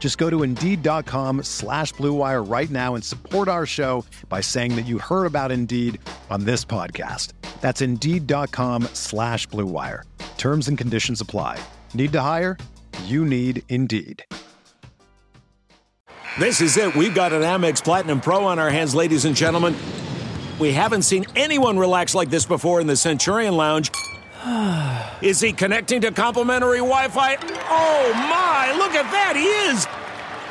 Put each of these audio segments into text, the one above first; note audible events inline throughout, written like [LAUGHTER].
Just go to Indeed.com slash BlueWire right now and support our show by saying that you heard about Indeed on this podcast. That's Indeed.com slash BlueWire. Terms and conditions apply. Need to hire? You need Indeed. This is it. We've got an Amex Platinum Pro on our hands, ladies and gentlemen. We haven't seen anyone relax like this before in the Centurion Lounge. [SIGHS] Is he connecting to complimentary Wi Fi? Oh my, look at that, he is!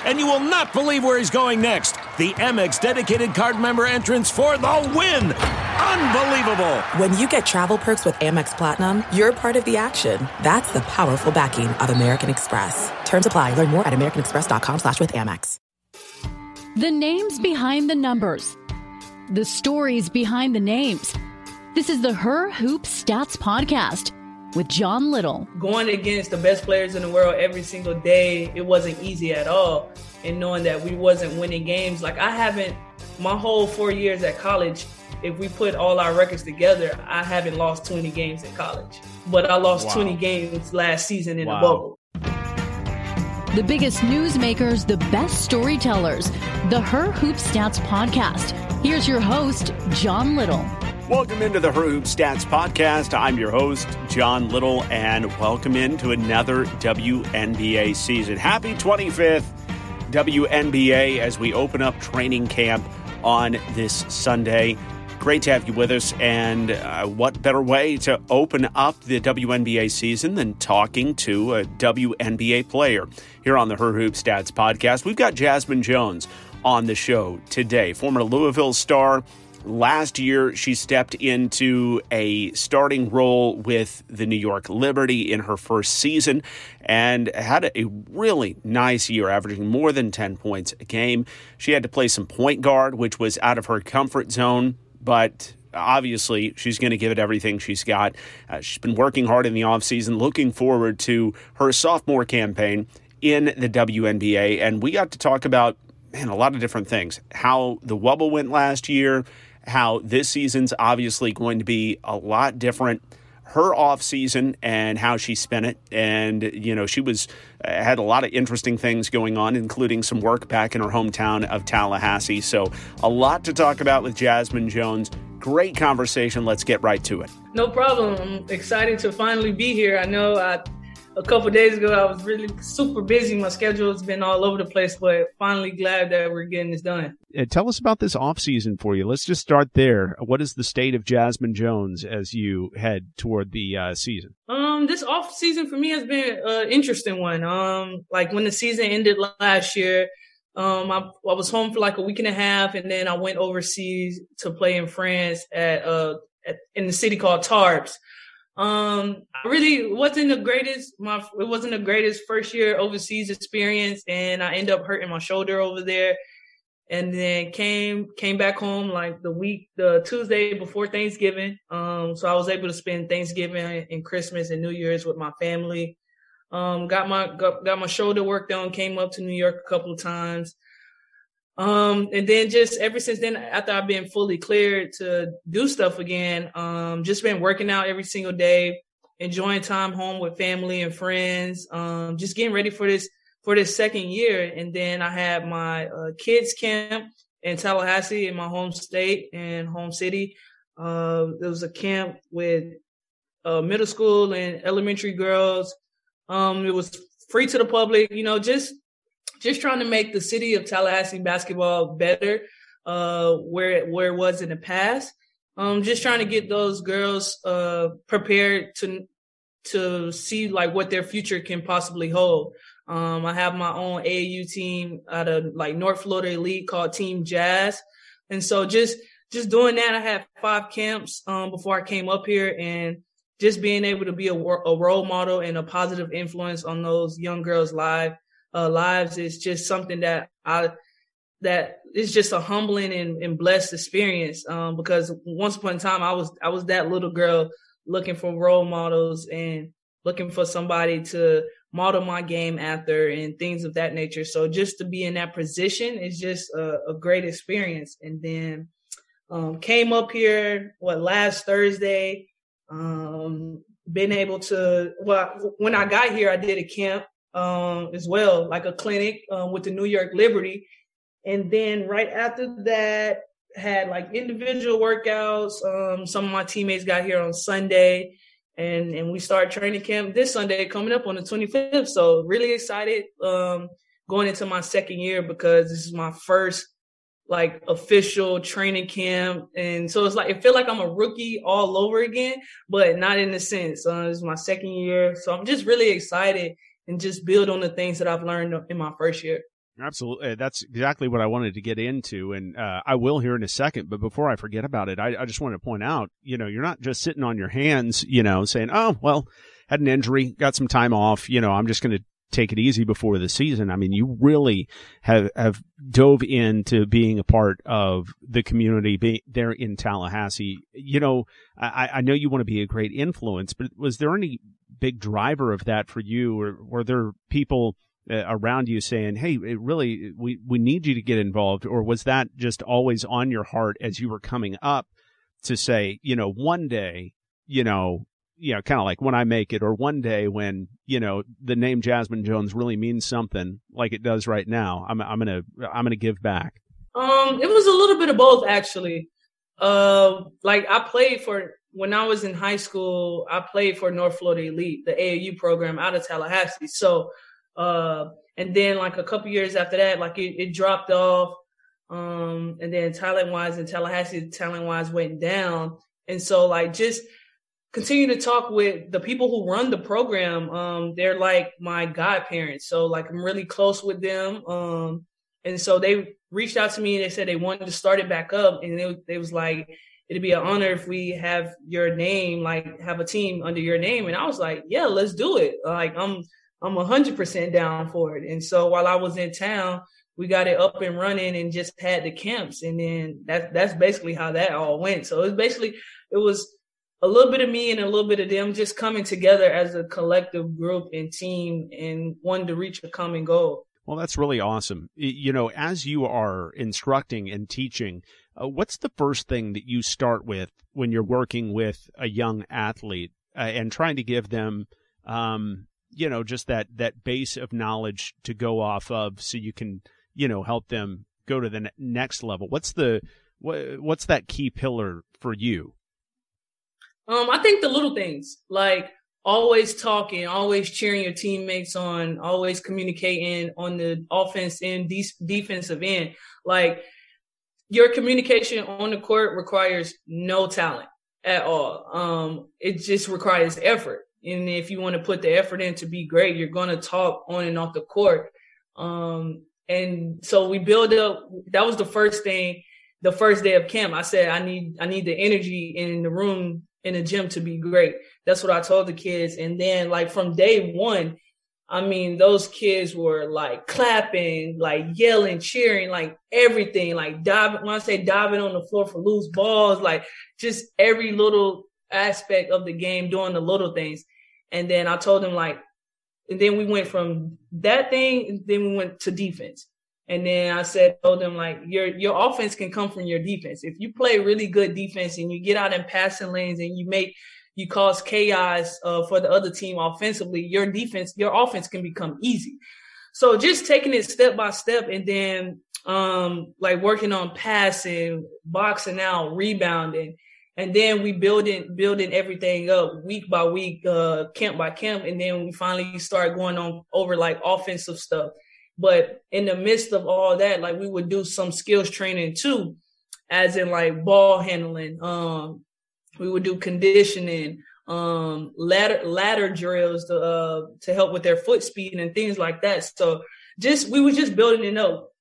And you will not believe where he's going next. The Amex dedicated card member entrance for the win! Unbelievable! When you get travel perks with Amex Platinum, you're part of the action. That's the powerful backing of American Express. Terms apply. Learn more at americanexpress.com slash with Amex. The names behind the numbers. The stories behind the names. This is the Her Hoop Stats Podcast with John Little. Going against the best players in the world every single day, it wasn't easy at all. And knowing that we wasn't winning games, like I haven't my whole four years at college, if we put all our records together, I haven't lost 20 games in college. But I lost wow. 20 games last season in wow. the bubble. The biggest newsmakers, the best storytellers. The Her Hoop Stats Podcast. Here's your host, John Little. Welcome into the Her Hoop Stats Podcast. I'm your host, John Little, and welcome into another WNBA season. Happy 25th WNBA as we open up training camp on this Sunday. Great to have you with us. And uh, what better way to open up the WNBA season than talking to a WNBA player here on the Her Hoop Stats podcast? We've got Jazmine Jones on the show today, former Louisville star Last year, she stepped into a starting role with the New York Liberty in her first season and had a really nice year, averaging more than 10 points a game. She had to play some point guard, which was out of her comfort zone, but obviously she's going to give it everything she's got. Uh, she's been working hard in the offseason, looking forward to her sophomore campaign in the WNBA. And we got to talk about, man, a lot of different things. How the Wubble went last year, how this season's obviously going to be a lot different her off season and how she spent it. And you know she was uh, had a lot of interesting things going on including some work back in her hometown of Tallahassee. So a lot to talk about with Jazmine Jones. Great conversation. Let's get right to it. No problem. I'm excited to finally be here. I know I a couple days ago, I was really super busy. My schedule has been all over the place, but finally glad that we're getting this done. Uh, tell us about this off season for you. Let's just start there. What is the state of Jazmine Jones as you head toward the uh, season? Um, this off season for me has been an interesting one. Um, like when the season ended last year, um, I, I was home for like a week and a half, and then I went overseas to play in France at uh at, in the city called Tarbes. Um, I really wasn't the greatest. My it wasn't the greatest first year overseas experience, and I ended up hurting my shoulder over there. And then came came back home like the week, the Tuesday before Thanksgiving. Um, so I was able to spend Thanksgiving and Christmas and New Year's with my family. Um, got my got, got my shoulder worked on. Came up to New York a couple of times. Um, and then just ever since then, after I've been fully cleared to do stuff again, um, just been working out every single day, enjoying time home with family and friends, um, just getting ready for this, for this second year. And then I had my uh, kids camp in Tallahassee in my home state and home city. Uh, there was a camp with uh, middle school and elementary girls. Um, it was free to the public, you know, just just trying to make the city of Tallahassee basketball better, uh, where it, where it was in the past. um, just trying to get those girls uh, prepared to to see like what their future can possibly hold. Um, I have my own AAU team out of like North Florida Elite called Team Jazz, and so just just doing that, I had five camps um, before I came up here, and just being able to be a, a, role model and a positive influence on those young girls' live uh, lives is just something that I that is just a humbling and, and blessed experience. Um, because once upon a time, I was I was that little girl looking for role models and looking for somebody to model my game after and things of that nature. So just to be in that position is just a, a great experience. And then um, came up here what last Thursday. Um, been able to well when I got here, I did a camp um, as well, like a clinic um, with the New York Liberty, and then right after that had like individual workouts. Um, some of my teammates got here on Sunday, and and we start training camp this Sunday coming up on the 25th. So really excited um, going into my second year because this is my first like official training camp. And so it's like, it feel like I'm a rookie all over again, but not in the sense. Uh, my second year. So I'm just really excited and just build on the things that I've learned in my first year. Absolutely. That's exactly what I wanted to get into. And uh, I will here in a second. But before I forget about it, I, I just want to point out, you know, you're not just sitting on your hands, you know, saying, oh, well, had an injury, got some time off, you know, I'm just going to take it easy before the season. I mean, you really have have dove into being a part of the community being there in Tallahassee. You know, I, I know you want to be a great influence, but was there any big driver of that for you, or were there people? Uh, around you saying, "Hey, really we we need you to get involved," or was that just always on your heart as you were coming up to say, you know, one day, you know, you know, kind of like when I make it, or one day when you know the name Jazmine Jones really means something, like it does right now. I'm I'm gonna I'm gonna give back. Um, it was a little bit of both actually. Uh, like I played for when I was in high school. I played for North Florida Elite, the AAU program out of Tallahassee. So, uh, and then like a couple years after that, like it, it dropped off. Um, and then talent wise in Tallahassee, talent wise went down. And so like just continue to talk with the people who run the program. Um, they're like my godparents. So like I'm really close with them. Um, and so they reached out to me and they said they wanted to start it back up. And they, they was like, it'd be an honor if we have your name, like have a team under your name. And I was like, yeah, let's do it. Like I'm, I'm a hundred percent down for it. And so while I was in town, we got it up and running and just had the camps. And then that's, that's basically how that all went. So it was basically, it was, a little bit of me and a little bit of them just coming together as a collective group and team and wanting to reach a common goal. Well, that's really awesome. You know, as you are instructing and teaching, uh, what's the first thing that you start with when you're working with a young athlete uh, and trying to give them, um, you know, just that that base of knowledge to go off of, so you can, you know, help them go to the next level? What's the what, what's that key pillar for you? Um, I think the little things like always talking, always cheering your teammates on, always communicating on the offense and de- defensive end. Like your communication on the court requires no talent at all. Um, it just requires effort. And if you want to put the effort in to be great, you're going to talk on and off the court. Um, and so we build up. That was the first thing. The first day of camp, I said, I need, I need the energy in the room in the gym to be great. That's what I told the kids. And then like from day one, I mean, those kids were like clapping, like yelling, cheering, like everything, like diving. When I say diving on the floor for loose balls, like just every little aspect of the game, doing the little things. And then I told them like, and then we went from that thing, then we went to defense. And then I said, told them like your your offense can come from your defense. If you play really good defense and you get out in passing lanes and you make you cause chaos uh, for the other team offensively, your defense, your offense can become easy. So just taking it step by step and then um like working on passing, boxing out, rebounding, and then we building building everything up week by week, uh camp by camp, and then we finally start going on over like offensive stuff. But in the midst of all that, like we would do some skills training too. as in like ball handling. Um, we would do conditioning, um, ladder ladder drills to uh, to help with their foot speed and things like that. So just we were just building it up,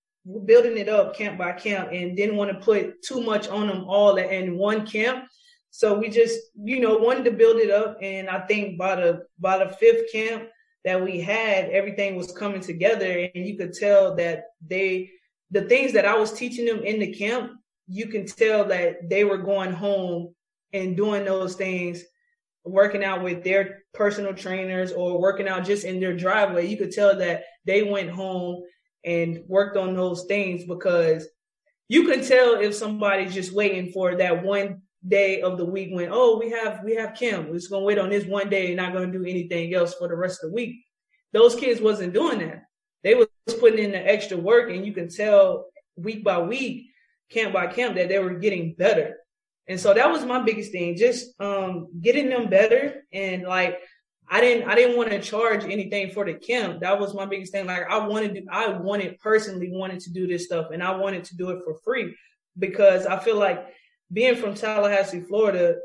building it up camp by camp, and didn't want to put too much on them all in one camp. So we just you know wanted to build it up, and I think by the by the fifth camp that we had, everything was coming together, and you could tell that they the things that I was teaching them in the camp, you can tell that they were going home and doing those things working out with their personal trainers or working out just in their driveway, you could tell that they went home and worked on those things because you can tell if somebody's just waiting for that one day of the week when, oh, we have we have Kim. We're just gonna wait on this one day and not gonna do anything else for the rest of the week. Those kids wasn't doing that. They was putting in the extra work and you can tell week by week, camp by camp, that they were getting better. And so that was my biggest thing, just um, getting them better. And like, I didn't, I didn't want to charge anything for the camp. That was my biggest thing. Like, I wanted, to, I wanted personally wanted to do this stuff, and I wanted to do it for free because I feel like being from Tallahassee, Florida,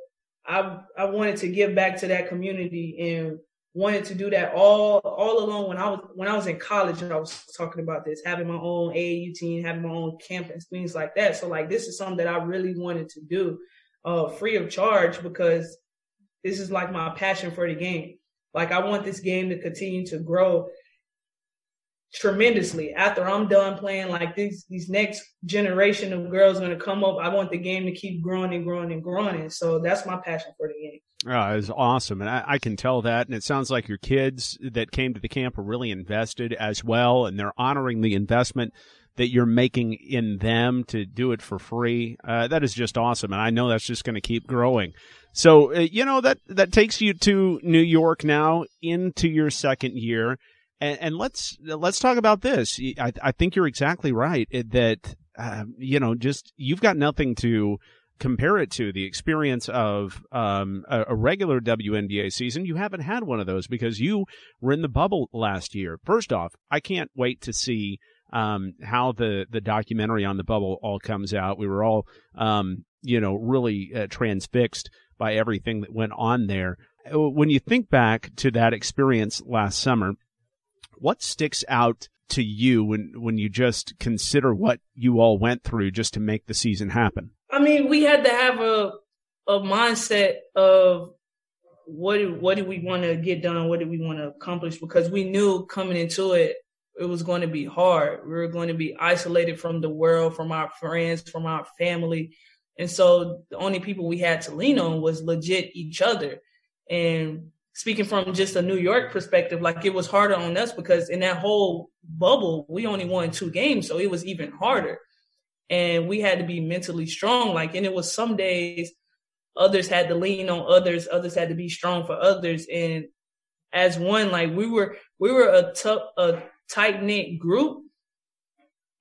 I I wanted to give back to that community and wanted to do that all all along when I was when I was in college I was talking about this, having my own AAU team, having my own campus, things like that. So like this is something that I really wanted to do uh, free of charge because this is like my passion for the game. Like I want this game to continue to grow tremendously after I'm done playing. Like these these next generation of girls going to come up. I want the game to keep growing and growing and growing. And so that's my passion for the game. Oh, it's awesome, and I, I, can tell that. And it sounds like your kids that came to the camp are really invested as well, and they're honoring the investment that you're making in them to do it for free. Uh, that is just awesome, and I know that's just going to keep growing. So uh, you know that that takes you to New York now into your second year, and, and let's let's talk about this. I, I think you're exactly right that uh, you know just you've got nothing to compare it to the experience of um, a, a, regular WNBA season, you haven't had one of those because you were in the bubble last year. First off, I can't wait to see um, how the the documentary on the bubble all comes out. We were all, um, you know, really uh, transfixed by everything that went on there. Uh, when you think back to that experience last summer, what sticks out to you when when you just consider what you all went through just to make the season happen? I mean, we had to have a a mindset of what what do we want to get done? What do we want to accomplish? Because we knew coming into it it was going to be hard. We were going to be isolated from the world, from our friends, from our family. And so the only people we had to lean on was legit each other. And speaking from just a New York perspective, like it was harder on us because in that whole bubble, we only won two games. So it was even harder. And we had to be mentally strong. Like, and it was some days others had to lean on others, others had to be strong for others. And as one, like we were, we were a tough, a tight knit group.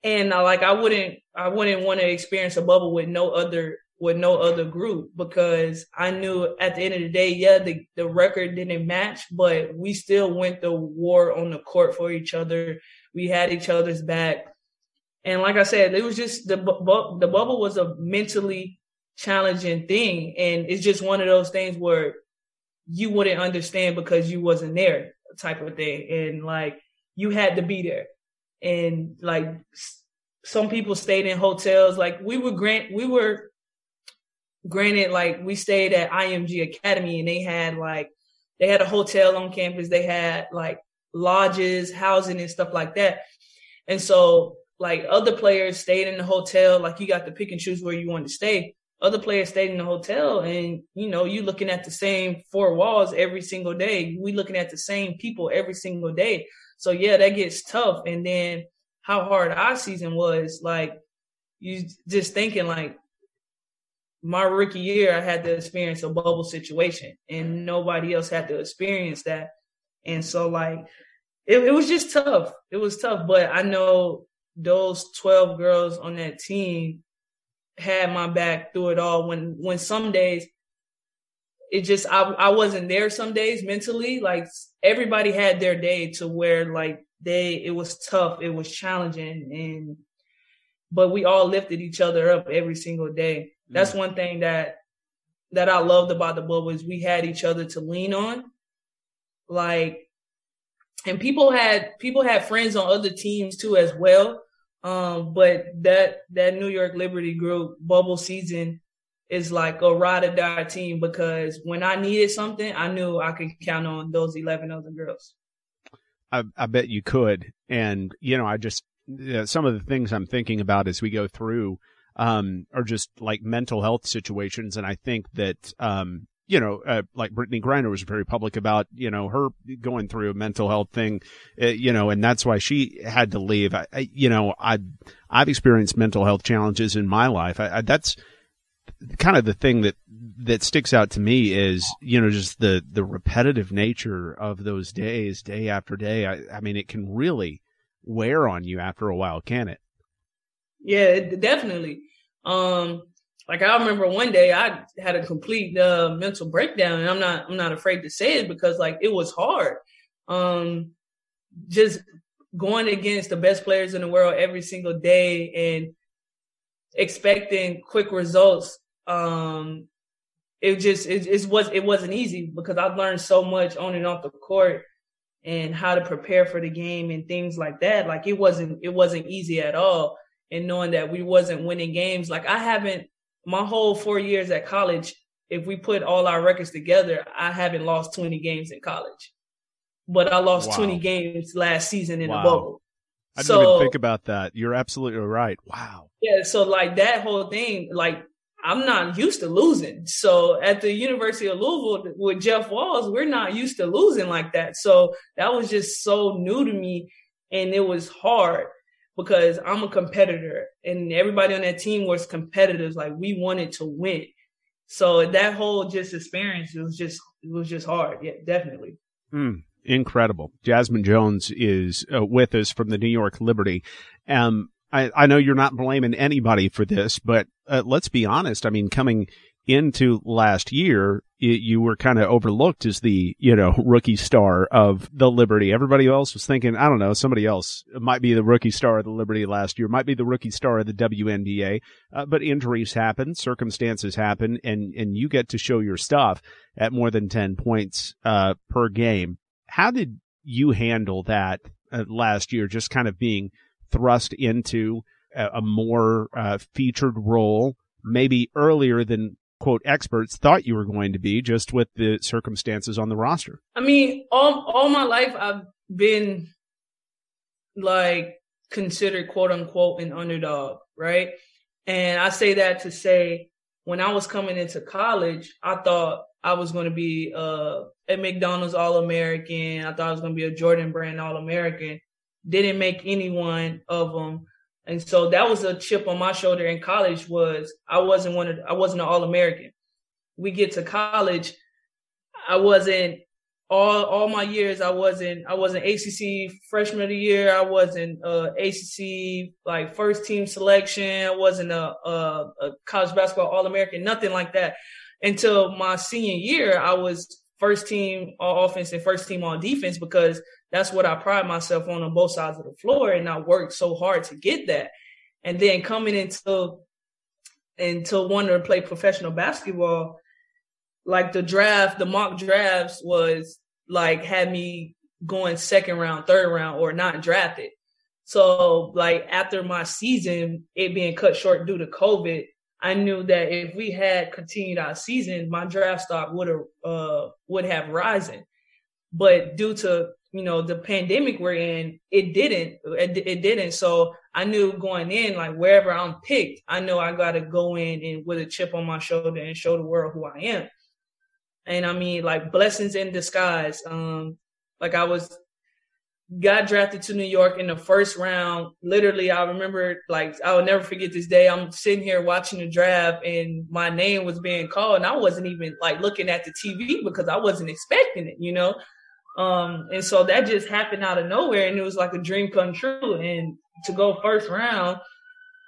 And uh, like I wouldn't I wouldn't want to experience a bubble with no other with no other group because I knew at the end of the day, yeah, the, the record didn't match, but we still went the war on the court for each other. We had each other's back. And like I said, it was just the bu- the bubble was a mentally challenging thing, and it's just one of those things where you wouldn't understand because you wasn't there, type of thing. And like you had to be there. And like some people stayed in hotels. Like we were grant, we were granted, like we stayed at IMG Academy and they had like, they had a hotel on campus. They had like lodges, housing and stuff like that. And so like other players stayed in the hotel, like you got to pick and choose where you want to stay. Other players stayed in the hotel and you know, you looking at the same four walls every single day. We looking at the same people every single day. So yeah, that gets tough. And then how hard our season was, like you just thinking like my rookie year, I had to experience a bubble situation and nobody else had to experience that. And so like it, it was just tough. It was tough, but I know those 12 girls on that team had my back through it all when when some days it just I I wasn't there some days mentally. Like everybody had their day to where like they it was tough, it was challenging, and but we all lifted each other up every single day. That's mm. one thing that that I loved about the bubble is we had each other to lean on. Like and people had people had friends on other teams too as well. Um, but that that New York Liberty group bubble season is like a ride or die team because when I needed something, I knew I could count on those eleven other girls. I, I bet you could, and you know, I just some of the things I'm thinking about as we go through um, are just like mental health situations, and I think that um, you know, uh, like Brittney Griner was very public about, you know, her going through a mental health thing, uh, you know, and that's why she had to leave. I, I you know, I, I've experienced mental health challenges in my life. I, I, that's kind of the thing that, that sticks out to me is, you know, just the, the repetitive nature of those days, day after day. I, I mean, it can really wear on you after a while, can it? Yeah, definitely. Um, like I remember one day I had a complete uh, mental breakdown, and I'm not I'm not afraid to say it because like it was hard. Um, just going against the best players in the world every single day and expecting quick results. Um, it just it, it was it wasn't easy because I've learned so much on and off the court and how to prepare for the game and things like that. Like it wasn't it wasn't easy at all. And knowing that we wasn't winning games, like I haven't my whole four years at college, if we put all our records together, I haven't lost 20 games in college. But I lost wow. 20 games last season in wow. the bubble. I didn't even think about that. You're absolutely right. Wow. Yeah. So like that whole thing, like I'm not used to losing. So at the University of Louisville with Jeff Walz, we're not used to losing like that. So that was just so new to me and it was hard because I'm a competitor and everybody on that team was competitors. Like we wanted to win. So that whole just experience, was just, it was just hard. Yeah, definitely. Mm, incredible. Jazmine Jones is uh, with us from the New York Liberty. Um, I, I know you're not blaming anybody for this, but uh, let's be honest. I mean, coming into last year, you were kind of overlooked as the, you know, [LAUGHS] rookie star of the Liberty. Everybody else was thinking, I don't know, somebody else might be the rookie star of the Liberty last year, might be the rookie star of the WNBA. Uh, but injuries happen, circumstances happen, and, and you get to show your stuff at more than 10 points, uh, per game. How did you handle that uh, last year, just kind of being thrust into a, a more, uh, featured role? maybe earlier than quote experts thought you were going to be just with the circumstances on the roster? I mean, all all my life I've been like considered quote unquote an underdog, right? And I say that to say when I was coming into college, I thought I was going to be uh, a McDonald's All American. I thought I was going to be a Jordan Brand All American. Didn't make any one of them. And so that was a chip on my shoulder in college was I wasn't one of I wasn't an all American. We get to college, I wasn't all all my years I wasn't I wasn't ACC freshman of the year. I wasn't uh, ACC like first team selection. I wasn't a, a, a college basketball all American. Nothing like that until my senior year. I was first team all offense and first team on defense because that's what I pride myself on on both sides of the floor. And I worked so hard to get that. And then coming into into wanting to play professional basketball, like the draft, the mock drafts was like had me going second round, third round, or not drafted. So like after my season, it being cut short due to COVID, I knew that if we had continued our season, my draft stock would have uh, would have risen. But due to you know the pandemic we're in it didn't it, it, didn't. So i knew going in like wherever i'm picked i know i got to go in and with a chip on my shoulder and show the world who i am. And i mean like blessings in disguise. Um like i was got drafted to new york in the first round. Literally i remember like i will never forget this day. I'm sitting here watching the draft and my name was being called and i wasn't even like looking at the tv because i wasn't expecting it you know um, and so that just happened out of nowhere and it was like a dream come true. And to go first round,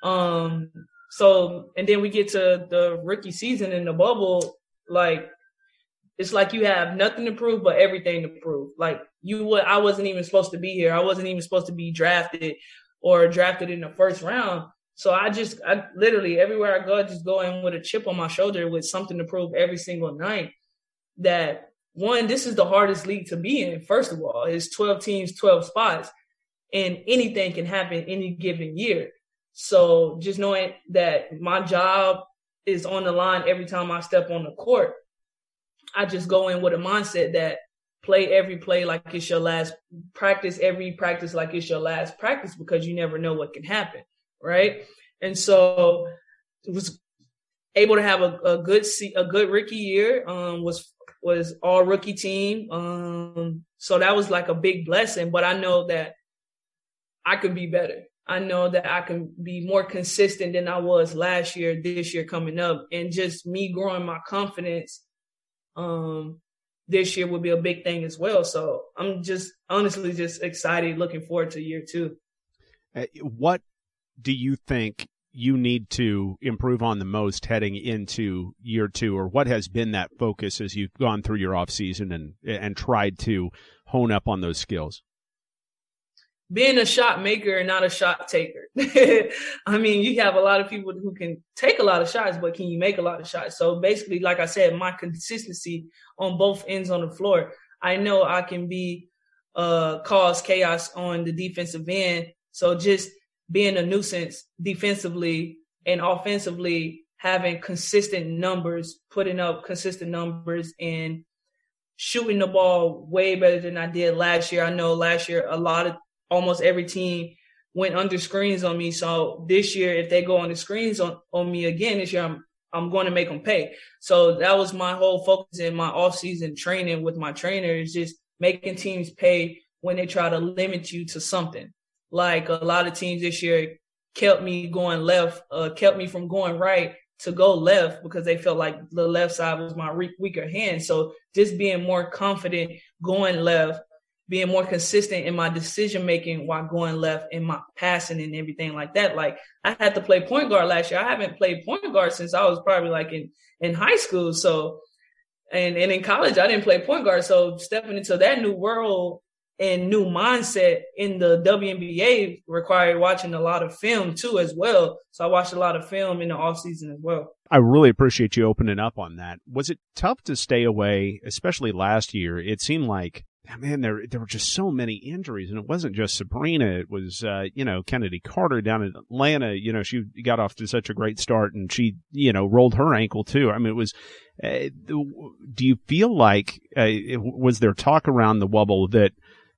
um, so, and then we get to the rookie season in the bubble, like, it's like you have nothing to prove, but everything to prove. Like you would, I wasn't even supposed to be here. I wasn't even supposed to be drafted or drafted in the first round. So I just, I literally everywhere I go, I just go in with a chip on my shoulder with something to prove every single night that one, this is the hardest league to be in. First of all, it's 12 teams, 12 spots, and anything can happen any given year. So just knowing that my job is on the line every time I step on the court, I just go in with a mindset that play every play like it's your last practice, every practice like it's your last practice because you never know what can happen right? And so was able to have a, a good a good rookie year. Um, was was all rookie team. Um, so that was like a big blessing. But I know that I could be better. I know that I can be more consistent than I was last year, this year coming up, and just me growing my confidence. Um, this year will be a big thing as well. So I'm just honestly just excited, looking forward to year two. Uh, what do you think you need to improve on the most heading into year two, or what has been that focus as you've gone through your off season and and tried to hone up on those skills? Being a shot maker and not a shot taker. [LAUGHS] I mean, you have a lot of people who can take a lot of shots, but can you make a lot of shots? So basically, like I said, my consistency on both ends on the floor. I know I can be uh cause chaos on the defensive end. So just being a nuisance defensively and offensively, having consistent numbers, putting up consistent numbers and shooting the ball way better than I did last year. I know last year a lot of almost every team went under screens on me. So this year, if they go on the screens on, on me again this year, I'm I'm going to make them pay. So that was my whole focus in my off-season training with my trainer is just making teams pay when they try to limit you to something like a lot of teams this year kept me going left, uh, kept me from going right to go left because they felt like the left side was my re- weaker hand. So just being more confident going left, being more consistent in my decision making while going left in my passing and everything like that. Like I had to play point guard last year. I haven't played point guard since I was probably like in, in high school. So, and, and in college, I didn't play point guard. So stepping into that new world and new mindset in the WNBA required watching a lot of film too as well. So I watched a lot of film in the off season as well. I really appreciate you opening up on that. Was it tough to stay away, especially last year? It seemed like man, there there were just so many injuries, and it wasn't just Sabrina. It was uh, you know Chennedy Carter down in Atlanta. You know she got off to such a great start, and she you know rolled her ankle too. I mean, it was. Uh, do you feel like uh, was there talk around the wubble that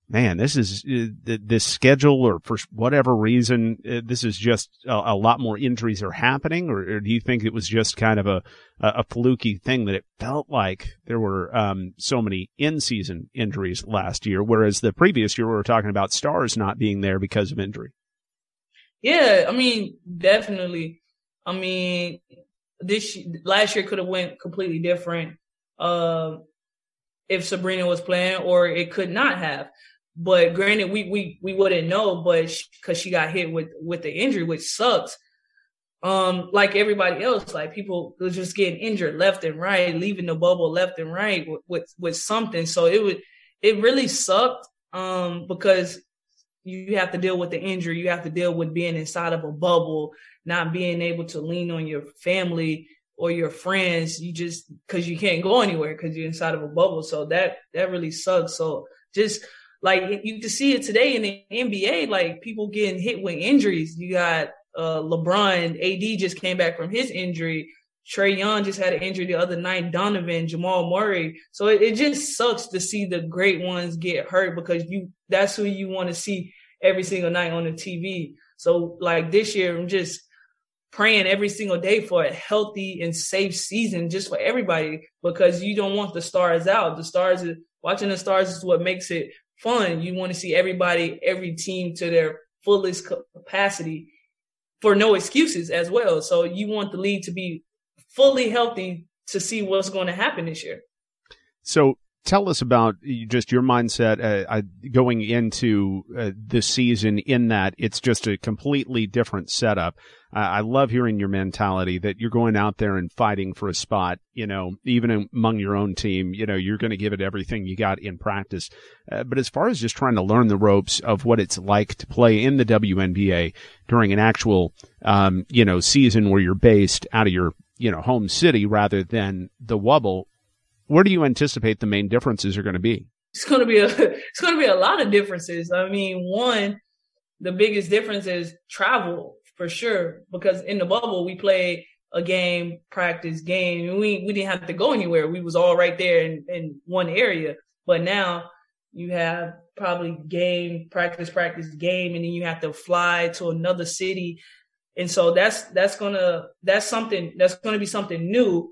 man, this is uh, this schedule, or for whatever reason, uh, this is just a, lot more injuries are happening, or, or, do you think it was just kind of a a, fluky thing that it felt like there were um, so many in season injuries last year, whereas the previous year we were talking about stars not being there because of injury. Yeah, I mean, definitely. I mean, this last year could have went completely different. Uh, if Sabrina was playing, or it could not have. But granted, we we we wouldn't know, but because she, she got hit with with the injury, which sucks. Um, like everybody else, like people were just getting injured left and right, leaving the bubble left and right with with, with something. So it would it really sucked. Um, because you have to deal with the injury, you have to deal with being inside of a bubble, not being able to lean on your family or your friends. You just because you can't go anywhere because you're inside of a bubble. So that that really sucks. So just like you can see it today in the NBA, like people getting hit with injuries. You got uh, LeBron, AD just came back from his injury. Trae Young just had an injury the other night. Donovan, Jamal Murray. So it, it just sucks to see the great ones get hurt because you that's who you want to see every single night on the TV. So like this year, I'm just praying every single day for a healthy and safe season just for everybody because you don't want the stars out. The stars, watching the stars is what makes it fun. You want to see everybody, every team to their fullest capacity for no excuses as well. So you want the league to be fully healthy to see what's going to happen this year. So tell us about just your mindset uh, going into uh, season in that it's just a completely different setup. Uh, I love hearing your mentality that you're going out there and fighting for a spot, you know, even among your own team, you know, you're going to give it everything you got in practice. Uh, but as far as just trying to learn the ropes of what it's like to play in the WNBA during an actual, um, you know, season where you're based out of your, you know, home city rather than the Wubble, where do you anticipate the main differences are going to be? It's going to be a [LAUGHS] it's going to be a lot of differences. I mean, one, the biggest difference is travel for sure because in the bubble we played a game, practice, game. We we didn't have to go anywhere. We was all right there in, in one area. But now you have probably game, practice, practice, game, and then you have to fly to another city. And so that's that's gonna that's something that's gonna be something new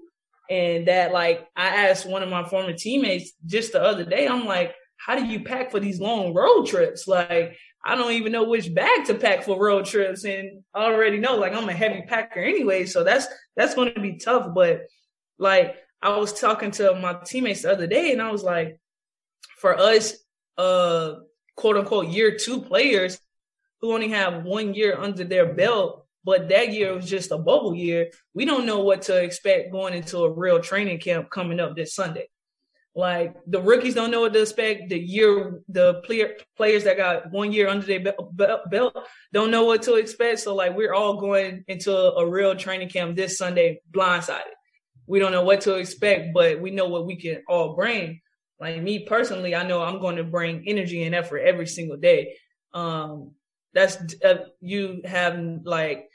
and that like I asked one of my former teammates just the other day, I'm like, how do you pack for these long road trips? Like, I don't even know which bag to pack for road trips. And I already know like I'm a heavy packer anyway. So that's that's gonna be tough. But like I was talking to my teammates the other day and I was like, for us, uh quote unquote year two players who only have one year under their belt, but that year was just a bubble year. We don't know what to expect going into a real training camp coming up this Sunday. Like the rookies don't know what to expect. The year, the player, players that got one year under their belt don't know what to expect. So like we're all going into a real training camp this Sunday blindsided. We don't know what to expect, but we know what we can all bring. Like me personally, I know I'm going to bring energy and effort every single day. Um, that's uh, you have like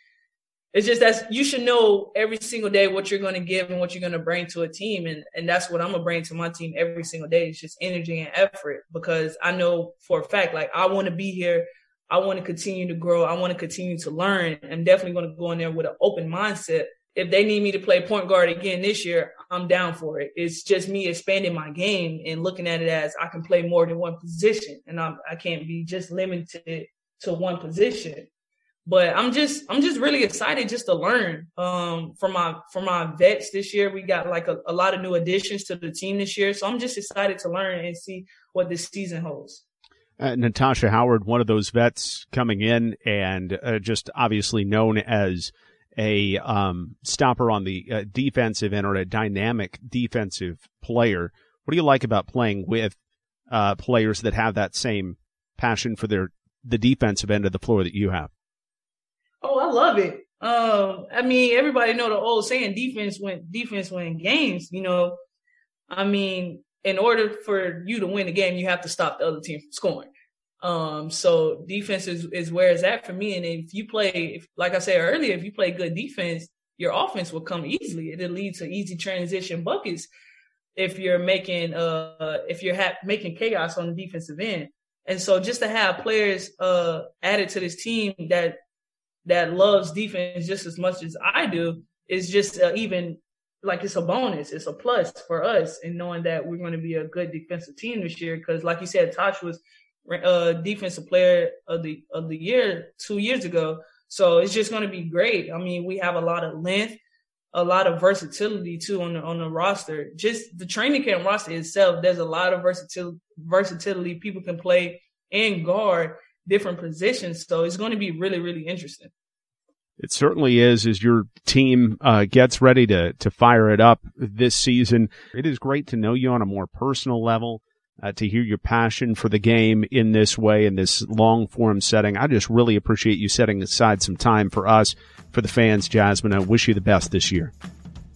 it's just that you should know every single day what you're going to give and what you're going to bring to a team and and that's what i'm going to bring to my team every single day. It's just energy and effort because i know for a fact like i want to be here. I want to continue to grow. I want to continue to learn. I'm definitely going to go in there with an open mindset. If they need me to play point guard again this year i'm down for it. It's just me expanding my game and looking at it as i can play more than one position and I'm, i can't be just limited to one position but I'm just I'm just really excited just to learn um, from my from my vets this year. We got like a, a, lot of new additions to the team this year, so I'm just excited to learn and see what this season holds. Uh, Natasha Howard, one of those vets coming in, and uh, just obviously known as a um, stopper on the uh, defensive end or a dynamic defensive player. What do you like about playing with uh, players that have that same passion for their the defensive end of the floor that you have? Love it. Um, I mean, everybody know the old saying, defense win, defense win games. You know, I mean, in order for you to win the game, you have to stop the other team from scoring. Um, so defense is, is where it's at for me. And if you play, if, like I said earlier, if you play good defense, your offense will come easily. It'll lead to easy transition buckets if you're making, uh, if you're ha- making chaos on the defensive end. And so just to have players, uh, added to this team that that loves defense just as much as I do is just uh, even like it's a bonus. It's a plus for us in knowing that we're going to be a good defensive team this year. Because like you said, Tosh was uh, defensive player of the of the year two years ago. So it's just going to be great. I mean, we have a lot of length, a lot of versatility too on the on the roster. Just the training camp roster itself, there's a lot of versatility. Versatility. People can play and guard different positions. So it's going to be really, really interesting. It certainly is as your team uh, gets ready to, to fire it up this season. It is great to know you on a more personal level, uh, to hear your passion for the game in this way, in this long form setting. I just really appreciate you setting aside some time for us, for the fans, Jazmine. I wish you the best this year.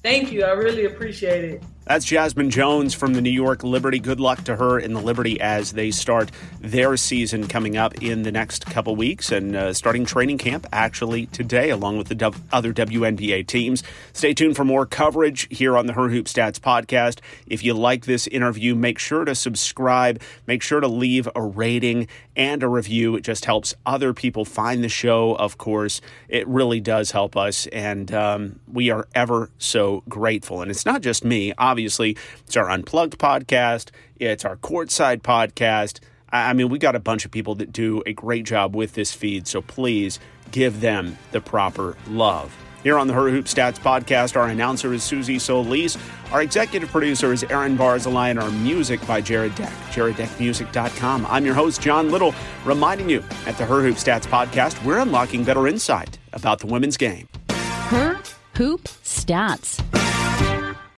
Thank you. I really appreciate it. That's Jazmine Jones from the New York Liberty. Good luck to her in the Liberty as they start their season coming up in the next couple weeks and uh, starting training camp actually today, along with the other WNBA teams. Stay tuned for more coverage here on the Her Hoop Stats podcast. If you like this interview, make sure to subscribe, make sure to leave a rating and a review. It just helps other people find the show, of course. It really does help us, and um, we are ever so grateful. And it's not just me obviously, it's our Unplugged podcast, it's our Courtside podcast. I mean, we got a bunch of people that do a great job with this feed, so please give them the proper love. Here on the Her Hoop Stats podcast, our announcer is Susie Solis. Our executive producer is Aaron Barzilai, and our music by Jared Deck, jareddeckmusic.com. I'm your host, John Little, reminding you at the Her Hoop Stats podcast, we're unlocking better insight about the women's game. Her Hoop Stats.